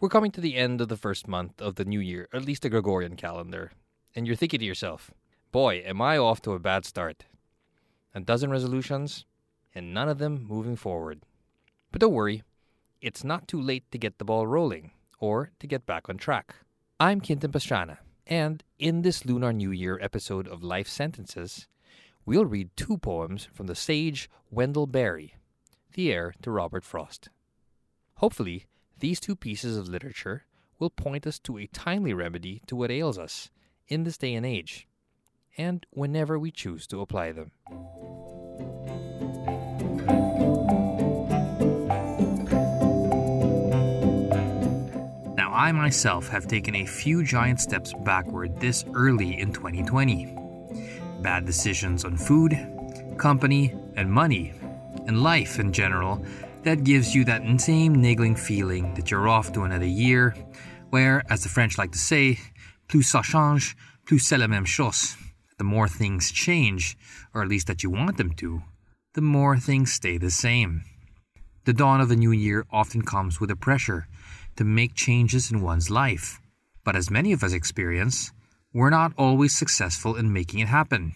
We're coming to the end of the first month of the new year, at least the Gregorian calendar. And you're thinking to yourself, boy, am I off to a bad start. A dozen resolutions, and none of them moving forward. But don't worry, it's not too late to get the ball rolling or to get back on track. I'm Quintin Pastrana, and in this Lunar New Year episode of Life Sentences, we'll read two poems from the sage Wendell Berry, the heir to Robert Frost. Hopefully, these two pieces of literature will point us to a timely remedy to what ails us in this day and age, and whenever we choose to apply them. Now, I myself have taken a few giant steps backward this early in 2020. Bad decisions on food, company, and money, and life in general that gives you that same niggling feeling that you're off to another year, where, as the French like to say, plus ça change, plus c'est la même chose. The more things change, or at least that you want them to, the more things stay the same. The dawn of a new year often comes with a pressure to make changes in one's life. But as many of us experience, we're not always successful in making it happen.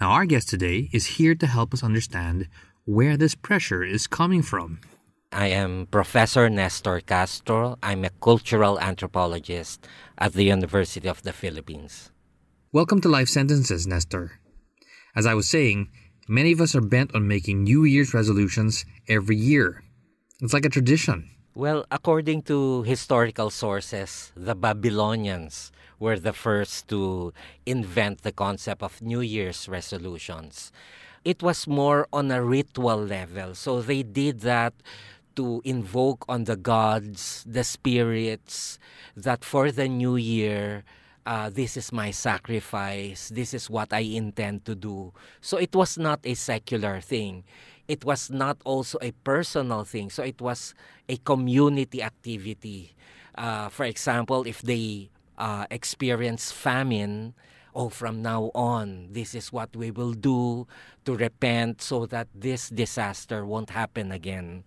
Now, our guest today is here to help us understand where this pressure is coming from. I am Professor Nestor Castro. I'm a cultural anthropologist at the University of the Philippines. Welcome to Life Sentences, Nestor. As I was saying, many of us are bent on making New Year's resolutions every year. It's like a tradition. Well, according to historical sources, the Babylonians were the first to invent the concept of New Year's resolutions. It was more on a ritual level. So they did that to invoke on the gods, the spirits, that for the new year, uh, this is my sacrifice, this is what I intend to do. So it was not a secular thing it was not also a personal thing. So it was a community activity. Uh, for example, if they uh, experience famine, oh, from now on, this is what we will do to repent so that this disaster won't happen again.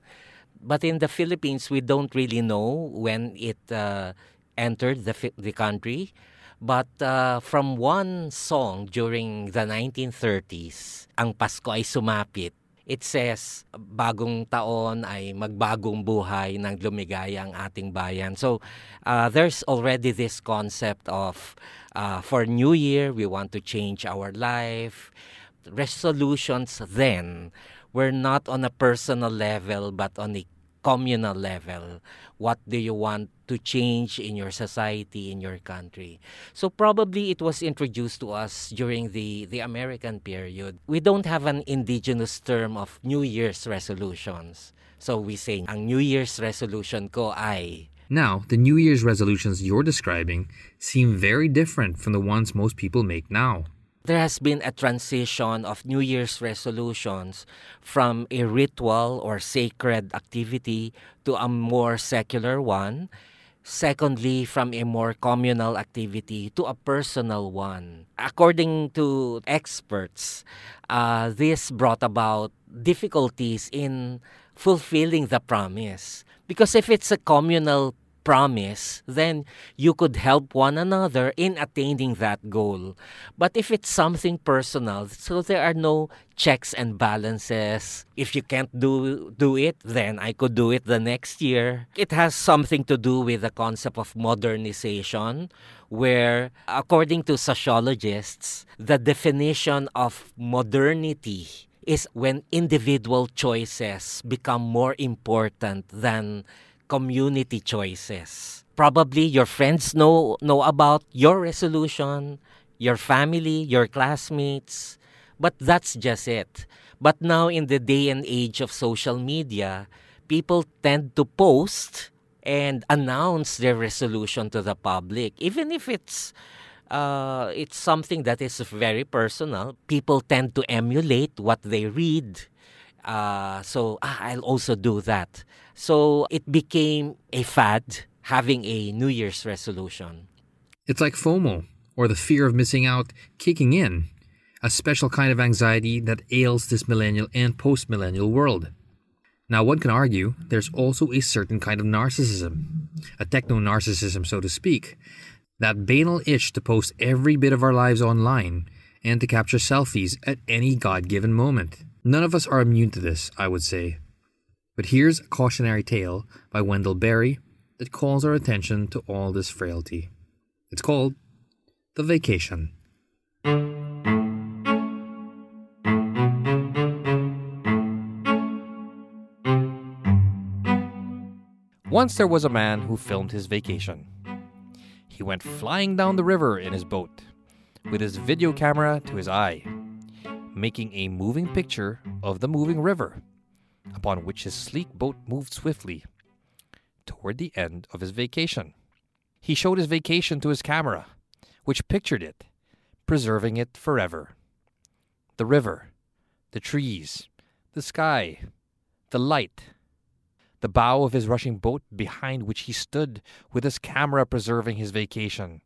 But in the Philippines, we don't really know when it uh, entered the, the country. But uh, from one song during the 1930s, Ang Pasko ay Sumapit, it says bagong taon ay magbagong buhay ng lumigaya ang ating bayan. So uh, there's already this concept of uh, for New Year we want to change our life. Resolutions then were not on a personal level but on a communal level. What do you want to change in your society, in your country? So probably it was introduced to us during the, the American period. We don't have an indigenous term of New Year's resolutions. So we say, ang New Year's resolution ko ay... Now, the New Year's resolutions you're describing seem very different from the ones most people make now there has been a transition of New Year's resolutions from a ritual or sacred activity to a more secular one. Secondly, from a more communal activity to a personal one. According to experts, uh, this brought about difficulties in fulfilling the promise. Because if it's a communal promise, then you could help one another in attaining that goal. But if it's something personal, so there are no checks and balances. If you can't do do it, then I could do it the next year. It has something to do with the concept of modernization where according to sociologists, the definition of modernity is when individual choices become more important than community choices. Probably your friends know know about your resolution, your family, your classmates, but that's just it. But now in the day and age of social media, people tend to post and announce their resolution to the public, even if it's uh, it's something that is very personal. People tend to emulate what they read. Uh, so ah, I'll also do that. So it became a fad having a New Year's resolution. It's like FOMO, or the fear of missing out, kicking in, a special kind of anxiety that ails this millennial and post millennial world. Now, one can argue there's also a certain kind of narcissism, a techno narcissism, so to speak, that banal itch to post every bit of our lives online and to capture selfies at any God given moment. None of us are immune to this, I would say. But here's a cautionary tale by Wendell Berry that calls our attention to all this frailty. It's called The Vacation. Once there was a man who filmed his vacation. He went flying down the river in his boat, with his video camera to his eye, making a moving picture of the moving river, upon which his sleek boat moved swiftly toward the end of his vacation. He showed his vacation to his camera, which pictured it, preserving it forever. The river, the trees, the sky, the light, the bow of his rushing boat behind which he stood with his camera preserving his vacation,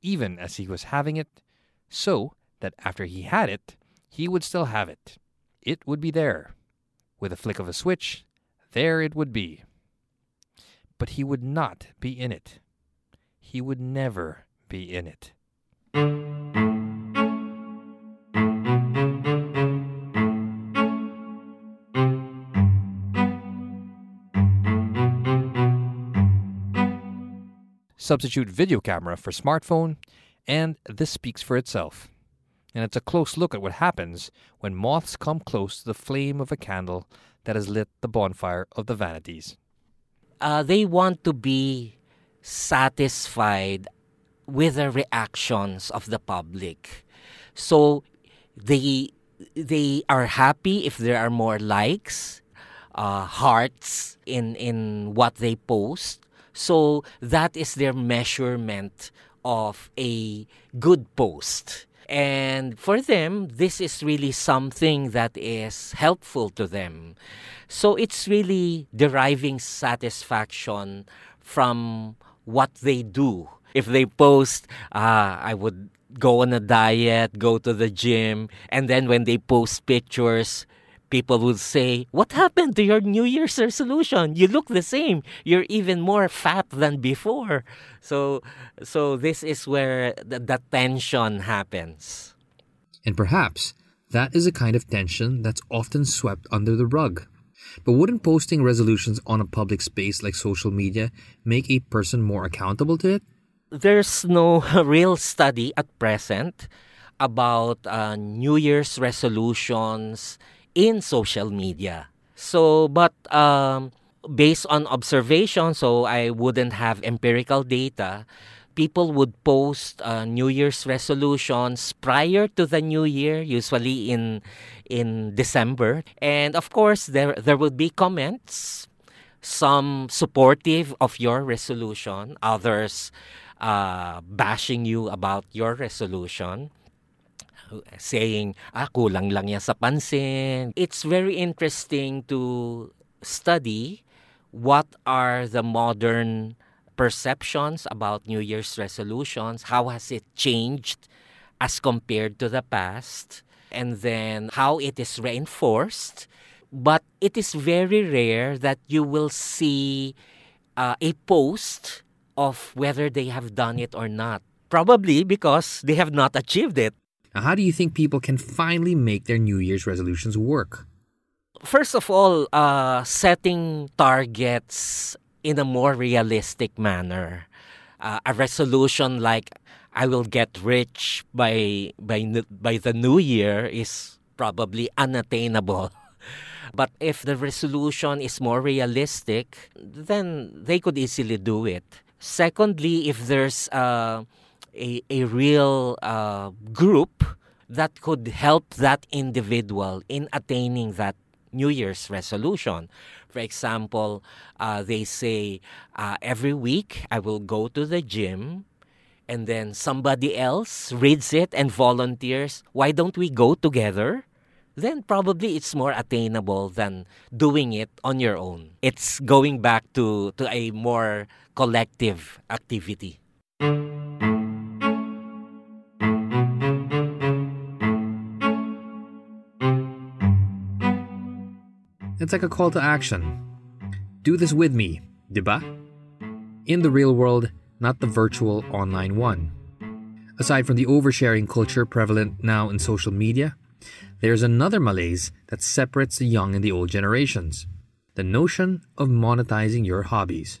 even as he was having it, so that after he had it, he would still have it. It would be there. With a flick of a switch, there it would be. But he would not be in it. He would never be in it. substitute video camera for smartphone, and this speaks for itself. And it's a close look at what happens when moths come close to the flame of a candle that has lit the bonfire of the vanities. Uh, they want to be satisfied with the reactions of the public. So they they are happy if there are more likes, uh, hearts in in what they post. So that is their measurement of a good post. And for them, this is really something that is helpful to them. So it's really deriving satisfaction from what they do. If they post, uh, I would go on a diet, go to the gym, and then when they post pictures, people would say, What happened to your New Year's resolution? You look the same. You're even more fat than before. So, so this is where the, the tension happens. And perhaps that is a kind of tension that's often swept under the rug. But wouldn't posting resolutions on a public space like social media make a person more accountable to it? There's no real study at present about uh, New Year's resolutions in social media. So, but um, based on observation, so I wouldn't have empirical data, people would post uh, New Year's resolutions prior to the New Year, usually in in December, and of course there there would be comments, some supportive of your resolution, others uh, bashing you about your resolution saying, ah, kulang lang yan sa pansin. It's very interesting to study what are the modern perceptions about New Year's resolutions, how has it changed as compared to the past, and then how it is reinforced. But it is very rare that you will see uh, a post of whether they have done it or not. Probably because they have not achieved it. Now, how do you think people can finally make their New Year's resolutions work? First of all, uh, setting targets in a more realistic manner. Uh, a resolution like I will get rich by by by the new year is probably unattainable. But if the resolution is more realistic, then they could easily do it. Secondly, if there's uh, a, a real uh, group that could help that individual in attaining that New Year's resolution. For example, uh, they say uh, every week I will go to the gym and then somebody else reads it and volunteers. Why don't we go together? Then probably it's more attainable than doing it on your own. It's going back to, to a more collective activity. It's like a call to action. Do this with me, diba? In the real world, not the virtual online one. Aside from the oversharing culture prevalent now in social media, there's another malaise that separates the young and the old generations the notion of monetizing your hobbies.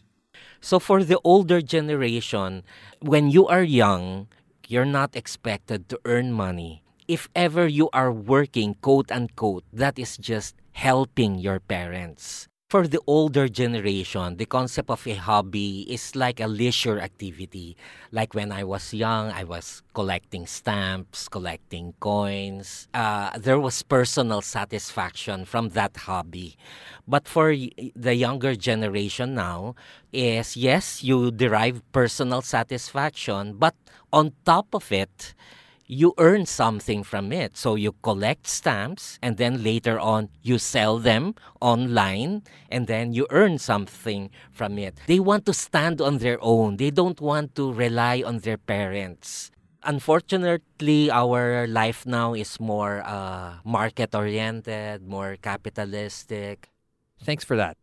So, for the older generation, when you are young, you're not expected to earn money. If ever you are working, quote unquote, that is just helping your parents. For the older generation, the concept of a hobby is like a leisure activity. Like when I was young, I was collecting stamps, collecting coins. Uh, there was personal satisfaction from that hobby. But for the younger generation now, is yes, you derive personal satisfaction, but on top of it, you earn something from it. So you collect stamps and then later on you sell them online and then you earn something from it. They want to stand on their own. They don't want to rely on their parents. Unfortunately, our life now is more uh, market oriented, more capitalistic. Thanks for that.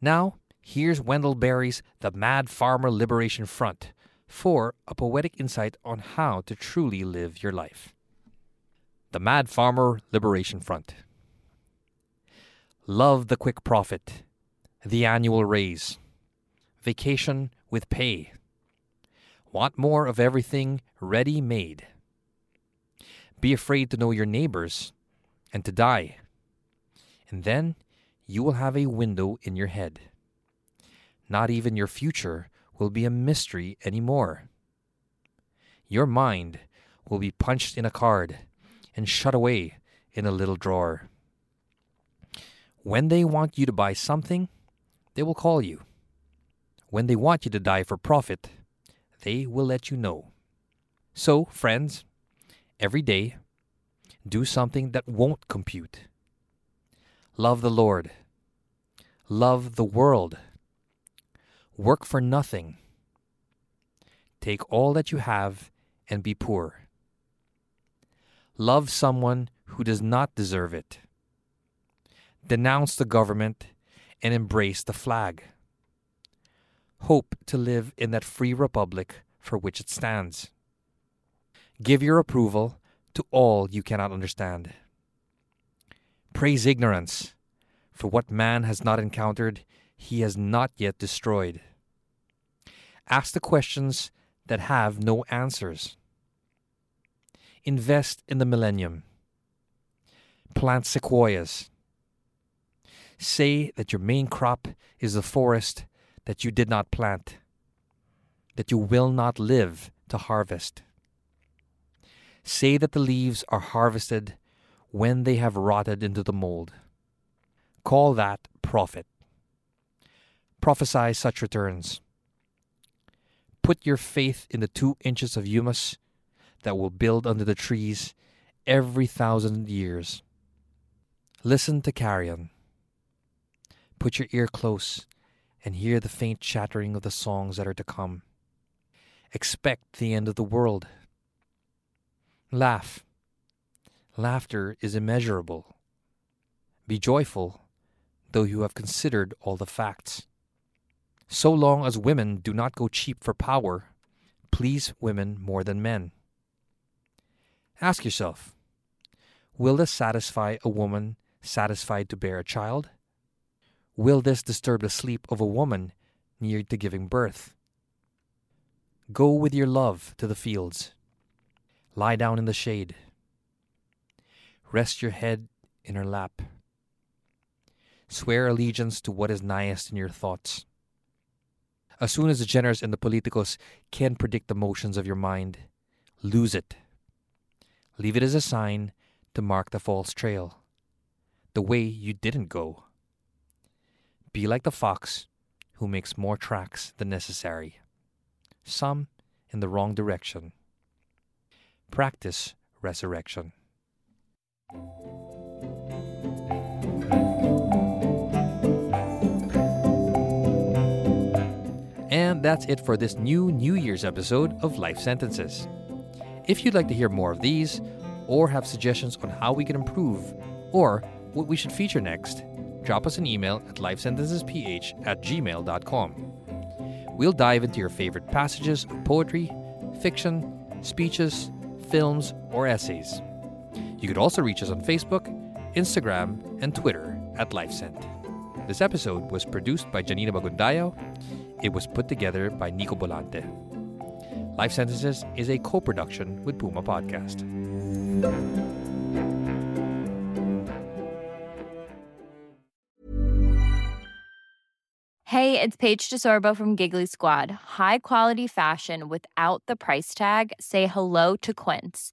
Now, here's Wendell Berry's The Mad Farmer Liberation Front for a poetic insight on how to truly live your life. The Mad Farmer Liberation Front. Love the quick profit, the annual raise, vacation with pay. Want more of everything ready made. Be afraid to know your neighbors and to die. And then you will have a window in your head. Not even your future will be a mystery anymore. Your mind will be punched in a card and shut away in a little drawer. When they want you to buy something, they will call you. When they want you to die for profit, they will let you know. So, friends, every day, do something that won't compute. Love the Lord. Love the world Work for nothing. Take all that you have and be poor. Love someone who does not deserve it. Denounce the government and embrace the flag. Hope to live in that free republic for which it stands. Give your approval to all you cannot understand. Praise ignorance, for what man has not encountered, he has not yet destroyed. Ask the questions that have no answers. Invest in the millennium. Plant sequoias. Say that your main crop is the forest that you did not plant, that you will not live to harvest. Say that the leaves are harvested when they have rotted into the mold. Call that profit. Prophesy such returns. Put your faith in the two inches of humus that will build under the trees every thousand years. Listen to carrion. Put your ear close and hear the faint chattering of the songs that are to come. Expect the end of the world. Laugh. Laughter is immeasurable. Be joyful, though you have considered all the facts. So long as women do not go cheap for power, please women more than men. Ask yourself Will this satisfy a woman satisfied to bear a child? Will this disturb the sleep of a woman near to giving birth? Go with your love to the fields. Lie down in the shade. Rest your head in her lap. Swear allegiance to what is nighest in your thoughts. As soon as the generous and the politicos can predict the motions of your mind, lose it. Leave it as a sign to mark the false trail. the way you didn't go. Be like the fox who makes more tracks than necessary, some in the wrong direction. Practice resurrection. And that's it for this new New Year's episode of Life Sentences. If you'd like to hear more of these, or have suggestions on how we can improve, or what we should feature next, drop us an email at lifesentencesph at gmail.com. We'll dive into your favorite passages of poetry, fiction, speeches, films, or essays. You could also reach us on Facebook, Instagram, and Twitter at LifeSent. This episode was produced by Janina Bagundayo. It was put together by Nico Bolante. Life Sentences is a co production with Puma Podcast. Hey, it's Paige DeSorbo from Giggly Squad. High quality fashion without the price tag? Say hello to Quince.